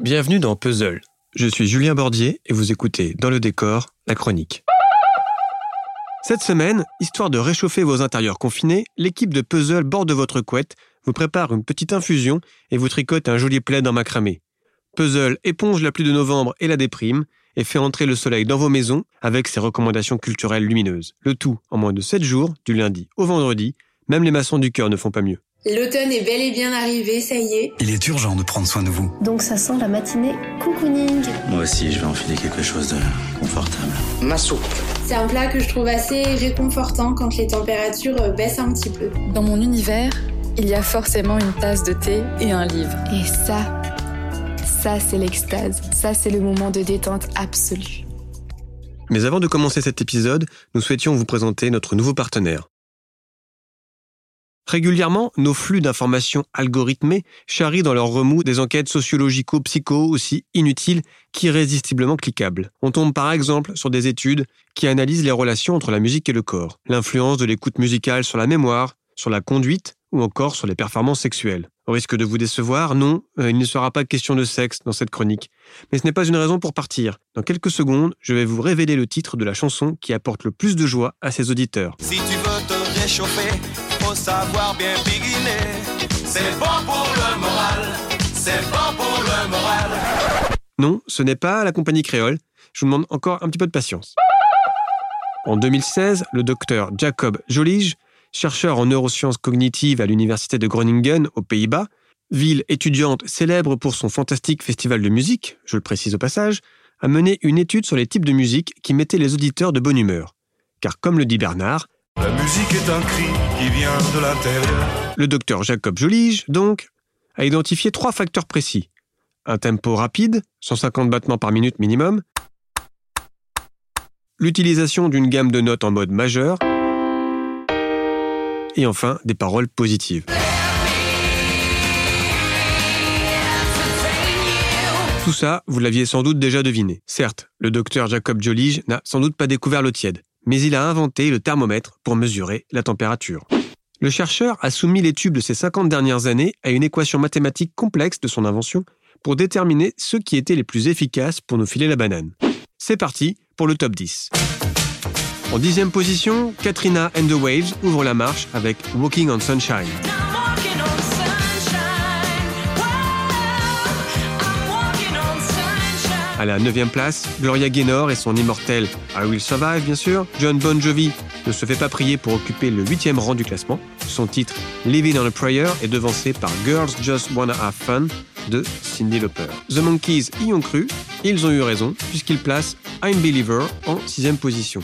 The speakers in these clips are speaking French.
Bienvenue dans Puzzle. Je suis Julien Bordier et vous écoutez Dans le décor, la chronique. Cette semaine, histoire de réchauffer vos intérieurs confinés, l'équipe de Puzzle borde votre couette, vous prépare une petite infusion et vous tricote un joli plaid en macramé. Puzzle éponge la pluie de novembre et la déprime et fait entrer le soleil dans vos maisons avec ses recommandations culturelles lumineuses. Le tout en moins de 7 jours, du lundi au vendredi, même les maçons du cœur ne font pas mieux. L'automne est bel et bien arrivé, ça y est. Il est urgent de prendre soin de vous. Donc ça sent la matinée cocooning. Moi aussi, je vais enfiler quelque chose de confortable. Ma soupe. C'est un plat que je trouve assez réconfortant quand les températures baissent un petit peu. Dans mon univers, il y a forcément une tasse de thé et un livre. Et ça, ça c'est l'extase. Ça c'est le moment de détente absolue. Mais avant de commencer cet épisode, nous souhaitions vous présenter notre nouveau partenaire. Régulièrement, nos flux d'informations algorithmées charrient dans leur remous des enquêtes sociologico-psycho aussi inutiles qu'irrésistiblement cliquables. On tombe par exemple sur des études qui analysent les relations entre la musique et le corps, l'influence de l'écoute musicale sur la mémoire, sur la conduite ou encore sur les performances sexuelles. Au risque de vous décevoir, non, euh, il ne sera pas question de sexe dans cette chronique. Mais ce n'est pas une raison pour partir. Dans quelques secondes, je vais vous révéler le titre de la chanson qui apporte le plus de joie à ses auditeurs. Si tu veux te réchauffer, faut savoir bien. C'est bon pour le moral, c'est bon pour le moral. Non, ce n'est pas la compagnie créole. Je vous demande encore un petit peu de patience. En 2016, le docteur Jacob Jolige, chercheur en neurosciences cognitives à l'université de Groningen aux Pays-Bas, ville étudiante célèbre pour son fantastique festival de musique, je le précise au passage, a mené une étude sur les types de musique qui mettaient les auditeurs de bonne humeur. Car comme le dit Bernard, La musique est un cri qui vient de. Le docteur Jacob Jolige, donc, a identifié trois facteurs précis. Un tempo rapide, 150 battements par minute minimum, l'utilisation d'une gamme de notes en mode majeur, et enfin des paroles positives. Tout ça, vous l'aviez sans doute déjà deviné. Certes, le docteur Jacob Jolige n'a sans doute pas découvert l'eau tiède, mais il a inventé le thermomètre pour mesurer la température. Le chercheur a soumis les tubes de ces 50 dernières années à une équation mathématique complexe de son invention pour déterminer ceux qui étaient les plus efficaces pour nous filer la banane. C'est parti pour le top 10. En dixième position, Katrina and the Waves ouvre la marche avec Walking on Sunshine. À la neuvième place, Gloria Gaynor et son immortel I Will Survive, bien sûr. John Bon Jovi ne se fait pas prier pour occuper le huitième rang du classement. Son titre Living on a Prayer est devancé par Girls Just Wanna Have Fun de Cyndi Lauper. The Monkeys y ont cru, ils ont eu raison, puisqu'ils placent I'm Believer en sixième position.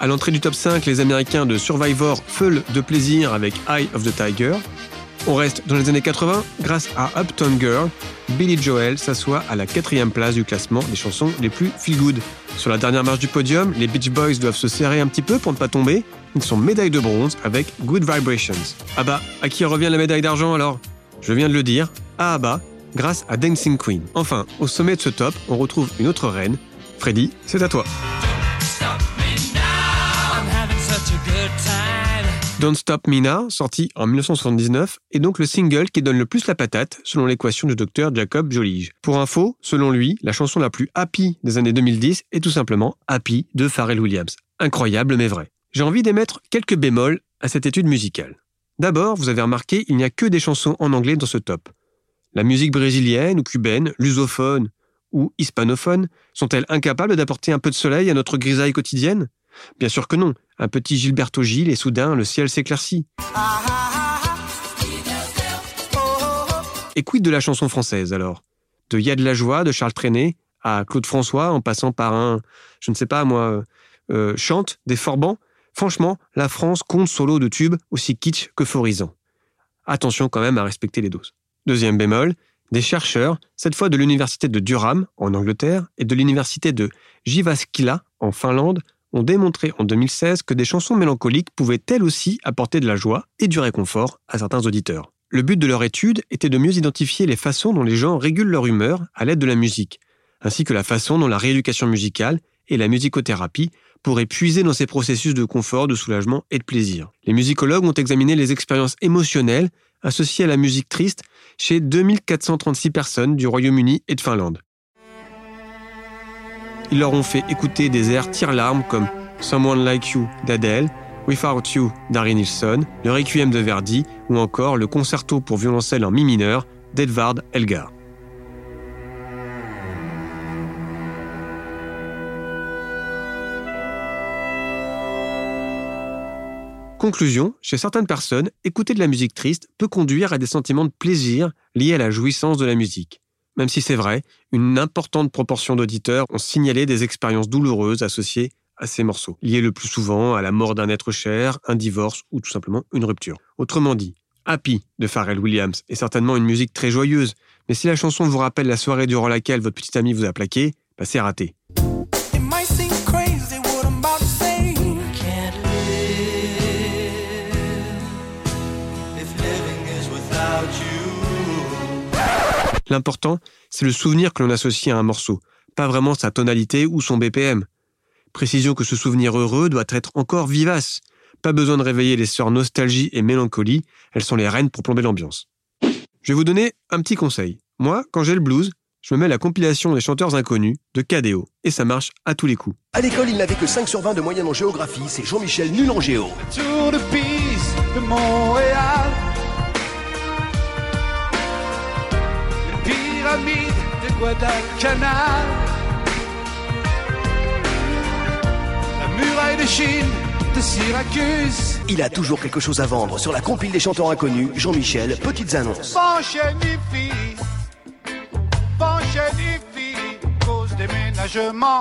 À l'entrée du top 5, les Américains de Survivor feulent de plaisir avec Eye of the Tiger. On reste dans les années 80, grâce à Uptown Girl, Billy Joel s'assoit à la quatrième place du classement des chansons les plus feel-good. Sur la dernière marche du podium, les Beach Boys doivent se serrer un petit peu pour ne pas tomber. Ils sont médailles de bronze avec Good Vibrations. Ah bah, à qui revient la médaille d'argent alors? Je viens de le dire, à Abba, grâce à Dancing Queen. Enfin, au sommet de ce top, on retrouve une autre reine. Freddy, c'est à toi. Don't Stop Now, sorti en 1979, est donc le single qui donne le plus la patate, selon l'équation du docteur Jacob Jolige. Pour info, selon lui, la chanson la plus happy des années 2010 est tout simplement Happy de Pharrell Williams. Incroyable mais vrai. J'ai envie d'émettre quelques bémols à cette étude musicale. D'abord, vous avez remarqué, il n'y a que des chansons en anglais dans ce top. La musique brésilienne ou cubaine, lusophone ou hispanophone, sont-elles incapables d'apporter un peu de soleil à notre grisaille quotidienne? Bien sûr que non. Un petit Gilberto Gil et soudain le ciel s'éclaircit. Et quid de la chanson française alors? De Y a de la joie de Charles Trenet à Claude François en passant par un, je ne sais pas moi, euh, chante des Forbans? Franchement, la France compte solo de tubes aussi kitsch qu'euphorisant. Attention quand même à respecter les doses. Deuxième bémol, des chercheurs, cette fois de l'université de Durham en Angleterre et de l'université de Jyväskylä en Finlande, ont démontré en 2016 que des chansons mélancoliques pouvaient elles aussi apporter de la joie et du réconfort à certains auditeurs. Le but de leur étude était de mieux identifier les façons dont les gens régulent leur humeur à l'aide de la musique, ainsi que la façon dont la rééducation musicale et la musicothérapie pour puiser dans ces processus de confort, de soulagement et de plaisir. Les musicologues ont examiné les expériences émotionnelles associées à la musique triste chez 2436 personnes du Royaume-Uni et de Finlande. Ils leur ont fait écouter des airs tire-larmes comme Someone Like You d'Adele, Without You d'Harry Nilsson, le Requiem de Verdi ou encore le concerto pour violoncelle en mi mineur d'Edvard Elgar. Conclusion, chez certaines personnes, écouter de la musique triste peut conduire à des sentiments de plaisir liés à la jouissance de la musique. Même si c'est vrai, une importante proportion d'auditeurs ont signalé des expériences douloureuses associées à ces morceaux, liées le plus souvent à la mort d'un être cher, un divorce ou tout simplement une rupture. Autrement dit, Happy de Pharrell Williams est certainement une musique très joyeuse, mais si la chanson vous rappelle la soirée durant laquelle votre petit ami vous a plaqué, bah c'est raté. L'important, c'est le souvenir que l'on associe à un morceau, pas vraiment sa tonalité ou son BPM. Précision que ce souvenir heureux doit être encore vivace. Pas besoin de réveiller les sœurs nostalgie et mélancolie, elles sont les reines pour plomber l'ambiance. Je vais vous donner un petit conseil. Moi, quand j'ai le blues, je me mets la compilation des chanteurs inconnus de KDO, et ça marche à tous les coups. À l'école, il n'avait que 5 sur 20 de moyenne en géographie, c'est Jean-Michel nul en géo. Tour de piste de Montréal. Pyramides de Guadalcanal. La muraille de Chine de Syracuse. Il a toujours quelque chose à vendre sur la compile des chanteurs inconnus, Jean-Michel, petites annonces. Cause déménagement.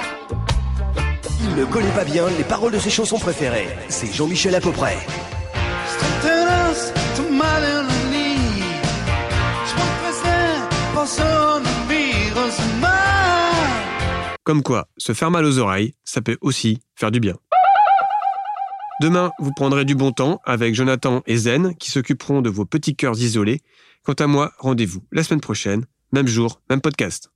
Il ne connaît pas bien les paroles de ses chansons préférées. C'est Jean-Michel à peu près. Comme quoi, se faire mal aux oreilles, ça peut aussi faire du bien. Demain, vous prendrez du bon temps avec Jonathan et Zen qui s'occuperont de vos petits cœurs isolés. Quant à moi, rendez-vous la semaine prochaine, même jour, même podcast.